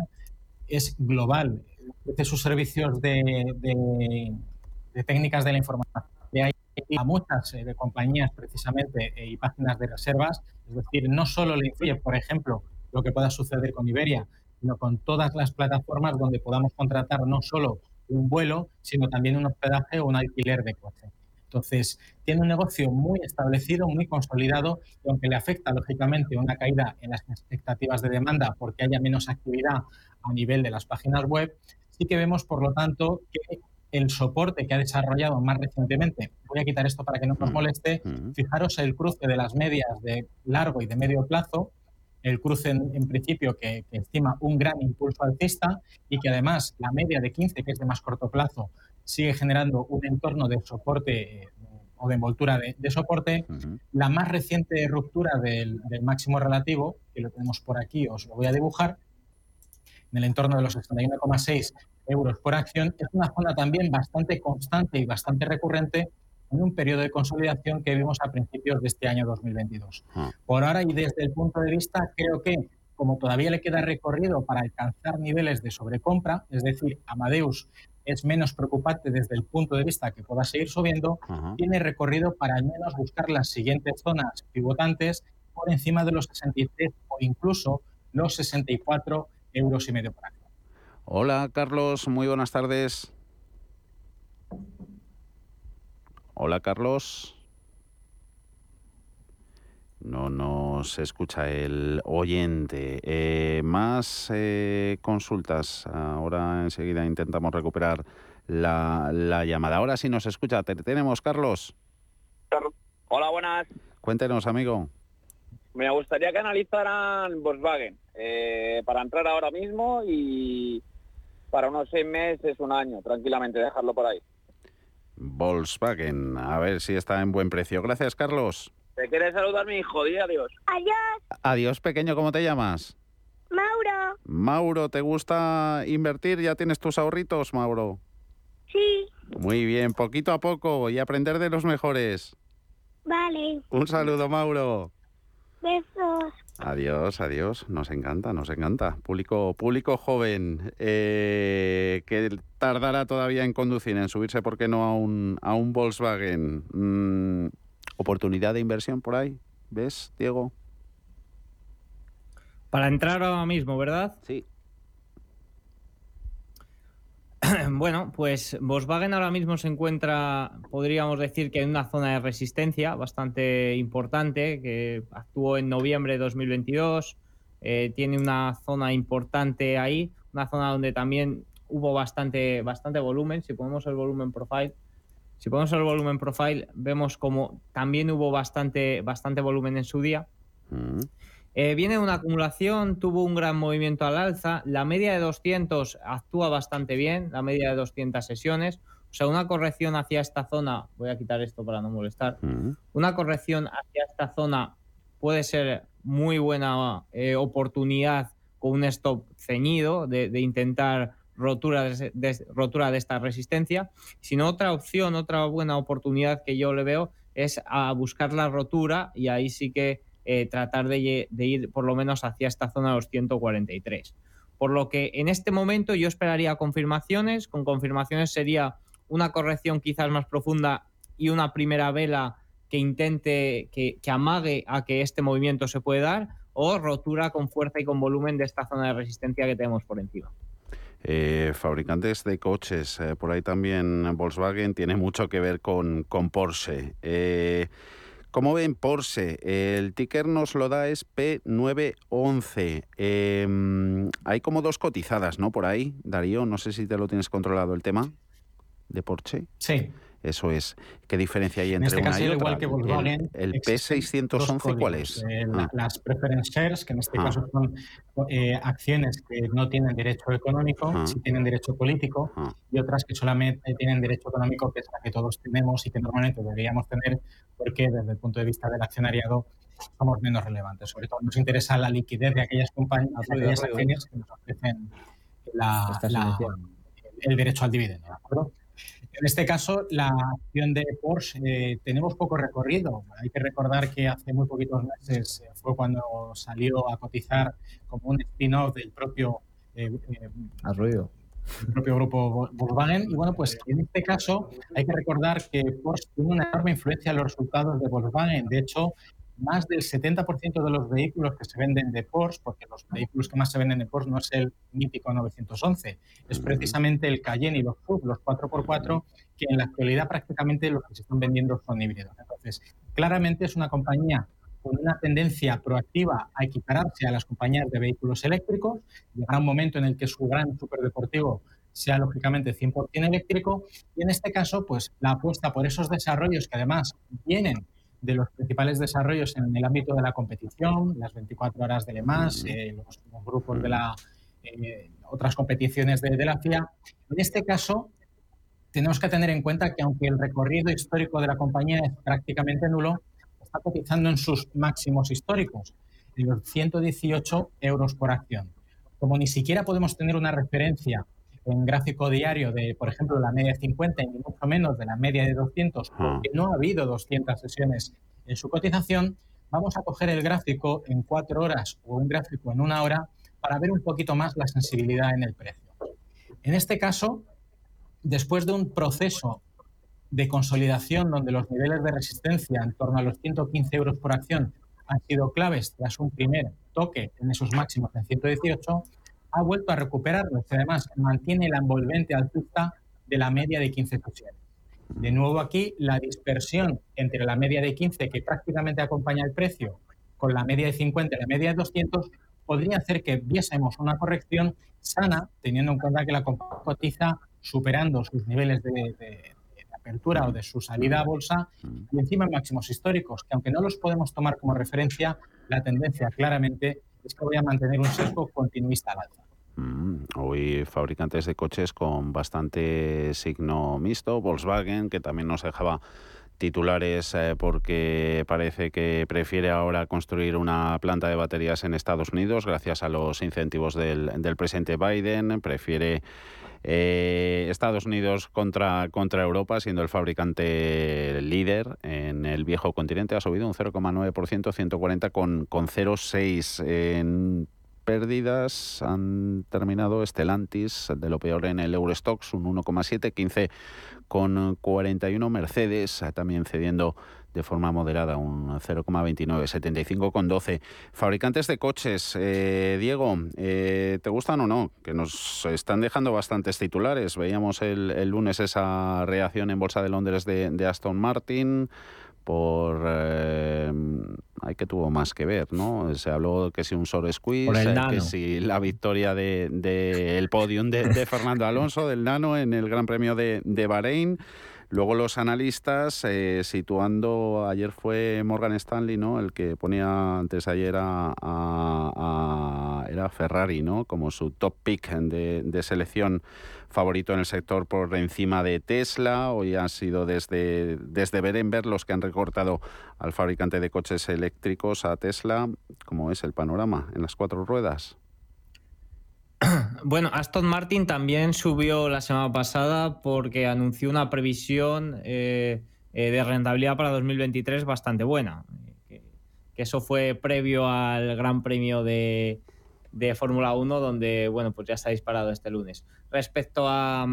es global, ofrece sus servicios de, técnicas de la información. Hay a muchas eh, de compañías precisamente eh, y páginas de reservas, es decir, no solo le influye, por ejemplo, lo que pueda suceder con Iberia, sino con todas las plataformas donde podamos contratar no solo un vuelo, sino también un hospedaje o un alquiler de coche. Entonces, tiene un negocio muy establecido, muy consolidado, y aunque le afecta lógicamente una caída en las expectativas de demanda porque haya menos actividad a nivel de las páginas web, sí que vemos, por lo tanto, que el soporte que ha desarrollado más recientemente, voy a quitar esto para que no nos mm. moleste, mm. fijaros el cruce de las medias de largo y de medio plazo, el cruce en, principio que, estima un gran impulso alcista y que además la media de 15, que es de más corto plazo, sigue generando un entorno de soporte eh, o de envoltura de, soporte. La más reciente ruptura del, del, máximo relativo, que lo tenemos por aquí, os lo voy a dibujar, en el entorno de los 61,6 euros por acción, es una zona también bastante constante y bastante recurrente en un periodo de consolidación que vimos a principios de este año 2022. Ah. Por ahora y desde el punto de vista, creo que como todavía le queda recorrido para alcanzar niveles de sobrecompra, es decir, Amadeus es menos preocupante desde el punto de vista que pueda seguir subiendo, tiene recorrido para al menos buscar las siguientes zonas pivotantes por encima de los 63 o incluso los 64 euros y medio por acción. Hola Carlos, muy buenas tardes. Hola Carlos. No nos escucha el oyente. Eh, más eh, consultas. Ahora enseguida intentamos recuperar la, llamada. Ahora sí nos escucha. ¿Te tenemos, Carlos? Hola, buenas. Cuéntenos, amigo. Me gustaría que analizaran Volkswagen eh, para entrar ahora mismo y para unos seis meses, un año, tranquilamente, dejarlo por ahí. Volkswagen, a ver si está en buen precio. Gracias, Carlos. Te quiere saludar mi hijo, di adiós. Adiós. Adiós, pequeño, ¿cómo te llamas? Mauro. Mauro, ¿te gusta invertir? ¿Ya tienes tus ahorritos, Mauro? Sí. Muy bien, poquito a poco y aprender de los mejores. Vale. Un saludo, Mauro. Besos. Adiós, adiós. Nos encanta, nos encanta. Público, público joven eh, que tardará todavía en conducir, en subirse, ¿por qué no a un, a un Volkswagen? Mm, ¿Oportunidad de inversión por ahí? ¿Ves, Diego? Para entrar ahora mismo, ¿verdad? Sí. Bueno, pues Volkswagen ahora mismo se encuentra, podríamos decir que en una zona de resistencia bastante importante, que actuó en noviembre de 2022, eh, tiene una zona importante ahí, una zona donde también hubo bastante, bastante volumen, si ponemos el volumen profile, si ponemos el volumen profile, vemos como también hubo bastante, bastante volumen en su día. Mm. Eh, viene una acumulación, tuvo un gran movimiento al alza. La media de 200 actúa bastante bien, la media de 200 sesiones. O sea, una corrección hacia esta zona, voy a quitar esto para no molestar, una corrección hacia esta zona puede ser muy buena eh, oportunidad con un stop ceñido de, intentar rotura de, rotura de esta resistencia, sino otra opción, otra buena oportunidad que yo le veo es a buscar la rotura y ahí sí que eh, tratar de, ir por lo menos hacia esta zona de los 143. Por lo que en este momento yo esperaría confirmaciones. Con confirmaciones sería una corrección quizás más profunda y una primera vela que intente, que, amague a que este movimiento se puede dar, o rotura con fuerza y con volumen de esta zona de resistencia que tenemos por encima. Eh, fabricantes de coches, eh, por ahí también Volkswagen tiene mucho que ver con, con Porsche. Como ven, Porsche, el ticker nos lo da es P911. Em, hay como dos cotizadas, ¿no? Por ahí, Darío, no sé si te lo tienes controlado el tema de Porsche. Sí. Eso es. ¿Qué diferencia hay entre este una y otra? Igual que Volkswagen, el, P611, ¿cuál es? Eh, ah. Las preference shares, que en este ah. caso son eh, acciones que no tienen derecho económico, ah. sí tienen derecho político, y otras que solamente tienen derecho económico, que es la que todos tenemos y que normalmente deberíamos tener, porque desde el punto de vista del accionariado somos menos relevantes. Sobre todo nos interesa la liquidez de aquellas compañías, de aquellas acciones que nos ofrecen el derecho al dividendo. ¿de acuerdo? En este caso, la acción de Porsche eh, tenemos poco recorrido. Hay que recordar que hace muy poquitos meses eh, fue cuando salió a cotizar como un spin-off del propio eh, ruido. El propio grupo Volkswagen. Y bueno, pues en este caso hay que recordar que Porsche tiene una enorme influencia en los resultados de Volkswagen. De hecho, más del 70% de los vehículos que se venden de Porsche, porque los vehículos que más se venden de Porsche no es el mítico 911, es precisamente el Cayenne y los SUV, los 4x4, que en la actualidad prácticamente los que se están vendiendo son híbridos. Entonces, claramente es una compañía con una tendencia proactiva a equipararse a las compañías de vehículos eléctricos. Llegará un momento en el que su gran superdeportivo sea lógicamente 100% eléctrico y en este caso pues la apuesta por esos desarrollos que además vienen de los principales desarrollos en el ámbito de la competición, las 24 horas de Le Mans, eh, los, grupos de la, eh, otras competiciones de, la FIA. En este caso, tenemos que tener en cuenta que aunque el recorrido histórico de la compañía es prácticamente nulo, está cotizando en sus máximos históricos, en los 118 euros por acción. Como ni siquiera podemos tener una referencia en gráfico diario de, por ejemplo, la media de 50 y mucho menos de la media de 200, porque no ha habido 200 sesiones en su cotización, vamos a coger el gráfico en cuatro horas o un gráfico en una hora para ver un poquito más la sensibilidad en el precio. En este caso, después de un proceso de consolidación donde los niveles de resistencia en torno a los 115 euros por acción han sido claves tras un primer toque en esos máximos en 118, ha vuelto a recuperarlos y además mantiene la envolvente alcista de la media de 15 sesiones. De nuevo aquí, la dispersión entre la media de 15, que prácticamente acompaña el precio, con la media de 50 y la media de 200, podría hacer que viésemos una corrección sana, teniendo en cuenta que la cotiza superando sus niveles de, apertura o de su salida a bolsa y encima máximos históricos, que aunque no los podemos tomar como referencia, la tendencia claramente es que voy a mantener un sesgo continuista al alza. Mm, hoy fabricantes de coches con bastante signo mixto, Volkswagen, que también nos dejaba titulares eh, porque parece que prefiere ahora construir una planta de baterías en Estados Unidos gracias a los incentivos del, presidente Biden, prefiere eh, Estados Unidos contra, contra Europa, siendo el fabricante líder en el viejo continente, ha subido un 0,9%, 140 con, con 0,6 en pérdidas han terminado Stellantis de lo peor en el Eurostox, un 1,7, 15 con 41 Mercedes, también cediendo de forma moderada, un 0,29, 75 con 12. Fabricantes de coches, eh, Diego, eh, ¿te gustan o no? Que nos están dejando bastantes titulares. Veíamos el, lunes esa reacción en Bolsa de Londres de Aston Martin por eh, hay que tuvo más que ver, ¿no? Se habló que si un solo squeeze, eh, que si la victoria del de, el podium de, Fernando Alonso del Nano en el Gran Premio de, de Bahrein. Luego los analistas eh, situando, ayer fue Morgan Stanley, ¿no? El que ponía antes ayer a, era Ferrari, ¿no? Como su top pick de, selección favorito en el sector por encima de Tesla. Hoy han sido desde, desde Berenberg los que han recortado al fabricante de coches eléctricos a Tesla. ¿Cómo es el panorama en las cuatro ruedas? Bueno, Aston Martin también subió la semana pasada porque anunció una previsión eh, eh, de rentabilidad para 2023 bastante buena. Que, eso fue previo al Gran Premio de, Fórmula 1, donde bueno, pues ya está disparado este lunes. Respecto a,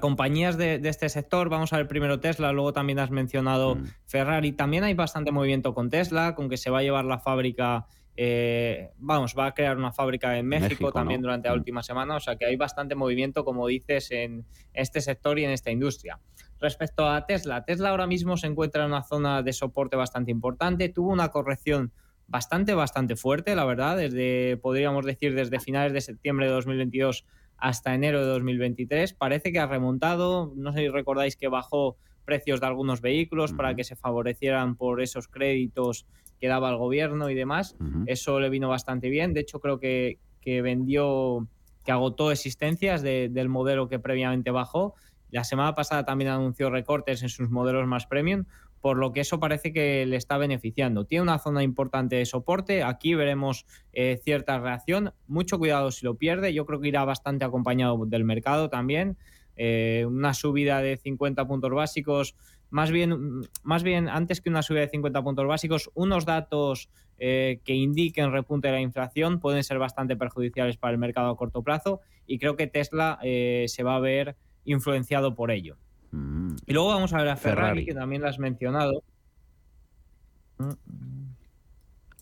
compañías de, este sector, vamos a ver primero Tesla, luego también has mencionado mm. Ferrari. También hay bastante movimiento con Tesla, con que se va a llevar la fábrica eh, vamos, va a crear una fábrica en México, también durante la mm. última semana, o sea que hay bastante movimiento, como dices, en este sector y en esta industria. Respecto a Tesla, Tesla ahora mismo se encuentra en una zona de soporte bastante importante, tuvo una corrección bastante, bastante fuerte, la verdad, desde, podríamos decir, desde finales de septiembre de 2022 hasta enero de 2023. Parece que ha remontado, no sé si recordáis que bajó precios de algunos vehículos para que se favorecieran por esos créditos que daba el gobierno y demás. Eso le vino bastante bien. De hecho, creo que, que vendió, que agotó existencias del modelo que previamente bajó. La semana pasada también anunció recortes en sus modelos más premium, por lo que eso parece que le está beneficiando. Tiene una zona importante de soporte, aquí veremos eh, cierta reacción, mucho cuidado si lo pierde, yo creo que irá bastante acompañado del mercado también, eh, una subida de 50 puntos básicos más bien, más bien antes que una subida de 50 puntos básicos, unos datos eh, que indiquen repunte de la inflación pueden ser bastante perjudiciales para el mercado a corto plazo y creo que Tesla eh, se va a ver influenciado por ello. Mm. Y luego vamos a ver a Ferrari, que también lo has mencionado.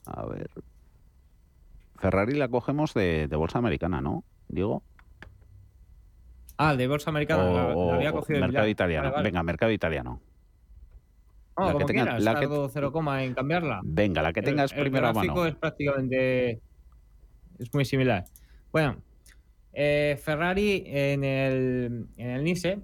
A ver. Ferrari la cogemos de, bolsa americana, ¿no? Digo. Ah, de bolsa americana. O, había cogido mercado italiano. Venga, mercado italiano la que tengas, la que... 0, en cambiarla. Venga, la que tengas el, primero el gráfico es prácticamente es muy similar. Bueno, eh, Ferrari en el, en el Nice,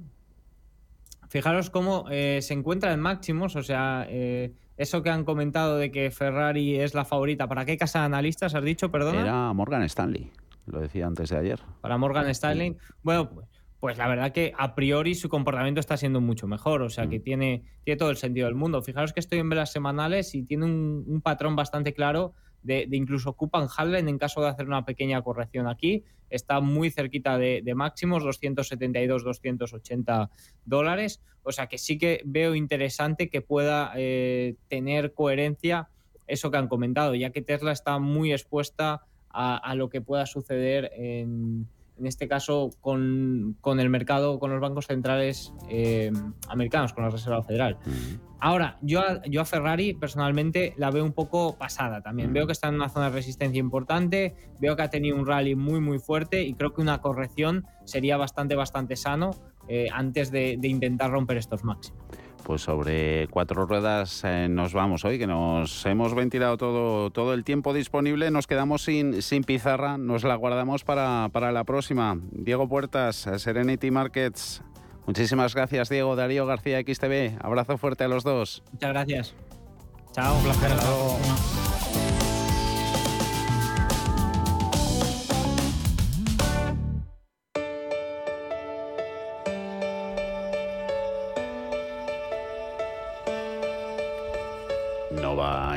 fijaros cómo eh, se encuentra en máximos, o sea, eh, eso que han comentado de que Ferrari es la favorita, ¿para qué casa de analistas has dicho, perdona? Era Morgan Stanley, lo decía antes de ayer. Para Morgan Stanley. Bueno, pues pues la verdad que a priori su comportamiento está siendo mucho mejor, o sea que tiene, tiene todo el sentido del mundo. Fijaros que estoy en velas semanales y tiene un, patrón bastante claro de, incluso ocupan Hallen en caso de hacer una pequeña corrección aquí. Está muy cerquita de, máximos, 272, 280 dólares. O sea que sí que veo interesante que pueda eh, tener coherencia eso que han comentado, ya que Tesla está muy expuesta a lo que pueda suceder en, en este caso con, el mercado, con los bancos centrales eh, americanos, con la Reserva Federal. Ahora, yo a, yo a Ferrari personalmente la veo un poco pasada también. Veo que está en una zona de resistencia importante, veo que ha tenido un rally muy, muy fuerte y creo que una corrección sería bastante, bastante sano eh, antes de, de intentar romper estos máximos pues sobre cuatro ruedas eh, nos vamos hoy, que nos hemos ventilado todo, todo el tiempo disponible, nos quedamos sin, sin pizarra, nos la guardamos para, para la próxima. Diego Puertas, Serenity Markets. Muchísimas gracias, Diego. Darío García, XTV. Abrazo fuerte a los dos. Muchas gracias. Chao, un placer.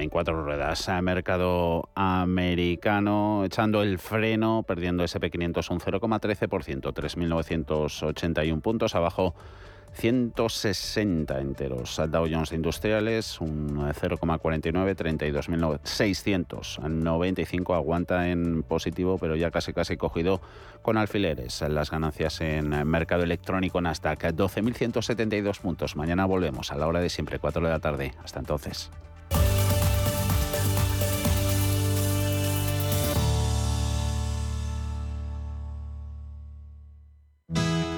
En cuatro ruedas. Mercado americano echando el freno, perdiendo SP500 un 0,13%, 3.981 puntos, abajo 160 enteros. Dow Jones Industriales un 0,49, 32.695 aguanta en positivo, pero ya casi casi cogido con alfileres. Las ganancias en mercado electrónico Nasdaq 12.172 puntos. Mañana volvemos a la hora de siempre, 4 de la tarde. Hasta entonces.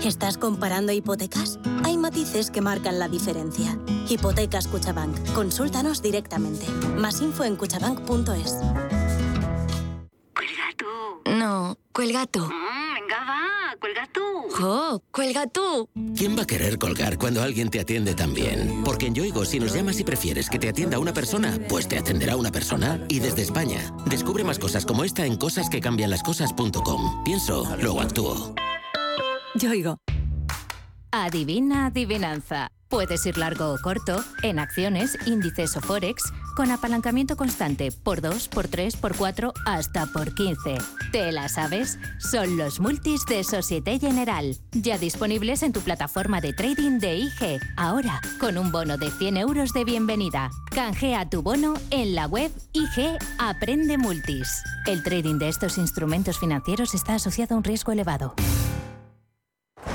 ¿Estás comparando hipotecas? Hay matices que marcan la diferencia. Hipotecas Cuchabank. Consúltanos directamente. Más info en cuchabank.es. Cuelga tú. No, cuelga tú. Mm, venga, va, cuelga tú. ¡Jo, cuelga tú! ¿Quién va a querer colgar cuando alguien te atiende tan bien? Porque en Yoigo, si nos llamas y prefieres que te atienda una persona, pues te atenderá una persona. Y desde España, descubre más cosas como esta en cosasquecambianlascosas.com. Pienso, luego actúo. Yo oigo. Adivina adivinanza. Puedes ir largo o corto, en acciones, índices o forex, con apalancamiento constante por 2, por 3, por 4, hasta por 15. ¿Te la sabes? Son los multis de Societe General, ya disponibles en tu plataforma de trading de IG. Ahora, con un bono de 100 euros de bienvenida. Canjea tu bono en la web IG Aprende Multis. El trading de estos instrumentos financieros está asociado a un riesgo elevado.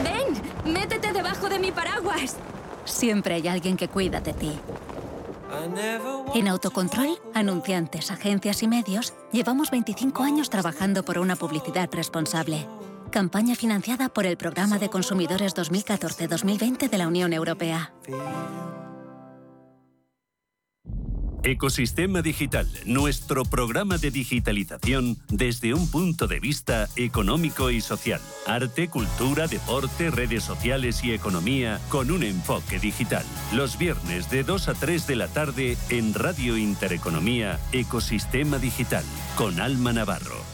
¡Ven! ¡Métete debajo de mi paraguas! Siempre hay alguien que cuida de ti. En Autocontrol, anunciantes, agencias y medios, llevamos 25 años trabajando por una publicidad responsable. Campaña financiada por el Programa de Consumidores 2014-2020 de la Unión Europea. Ecosistema Digital, nuestro programa de digitalización desde un punto de vista económico y social. Arte, cultura, deporte, redes sociales y economía con un enfoque digital. Los viernes de 2 a 3 de la tarde en Radio Intereconomía, Ecosistema Digital, con Alma Navarro.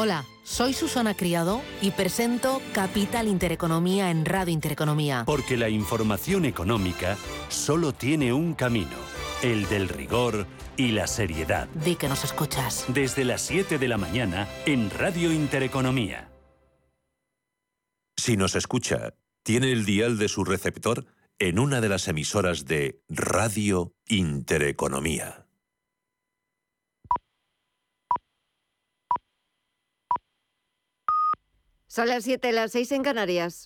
Hola, soy Susana Criado y presento Capital Intereconomía en Radio Intereconomía. Porque la información económica solo tiene un camino, el del rigor y la seriedad. Di que nos escuchas. Desde las 7 de la mañana en Radio Intereconomía. Si nos escucha, tiene el dial de su receptor en una de las emisoras de Radio Intereconomía. Son las 7, las 6 en Canarias.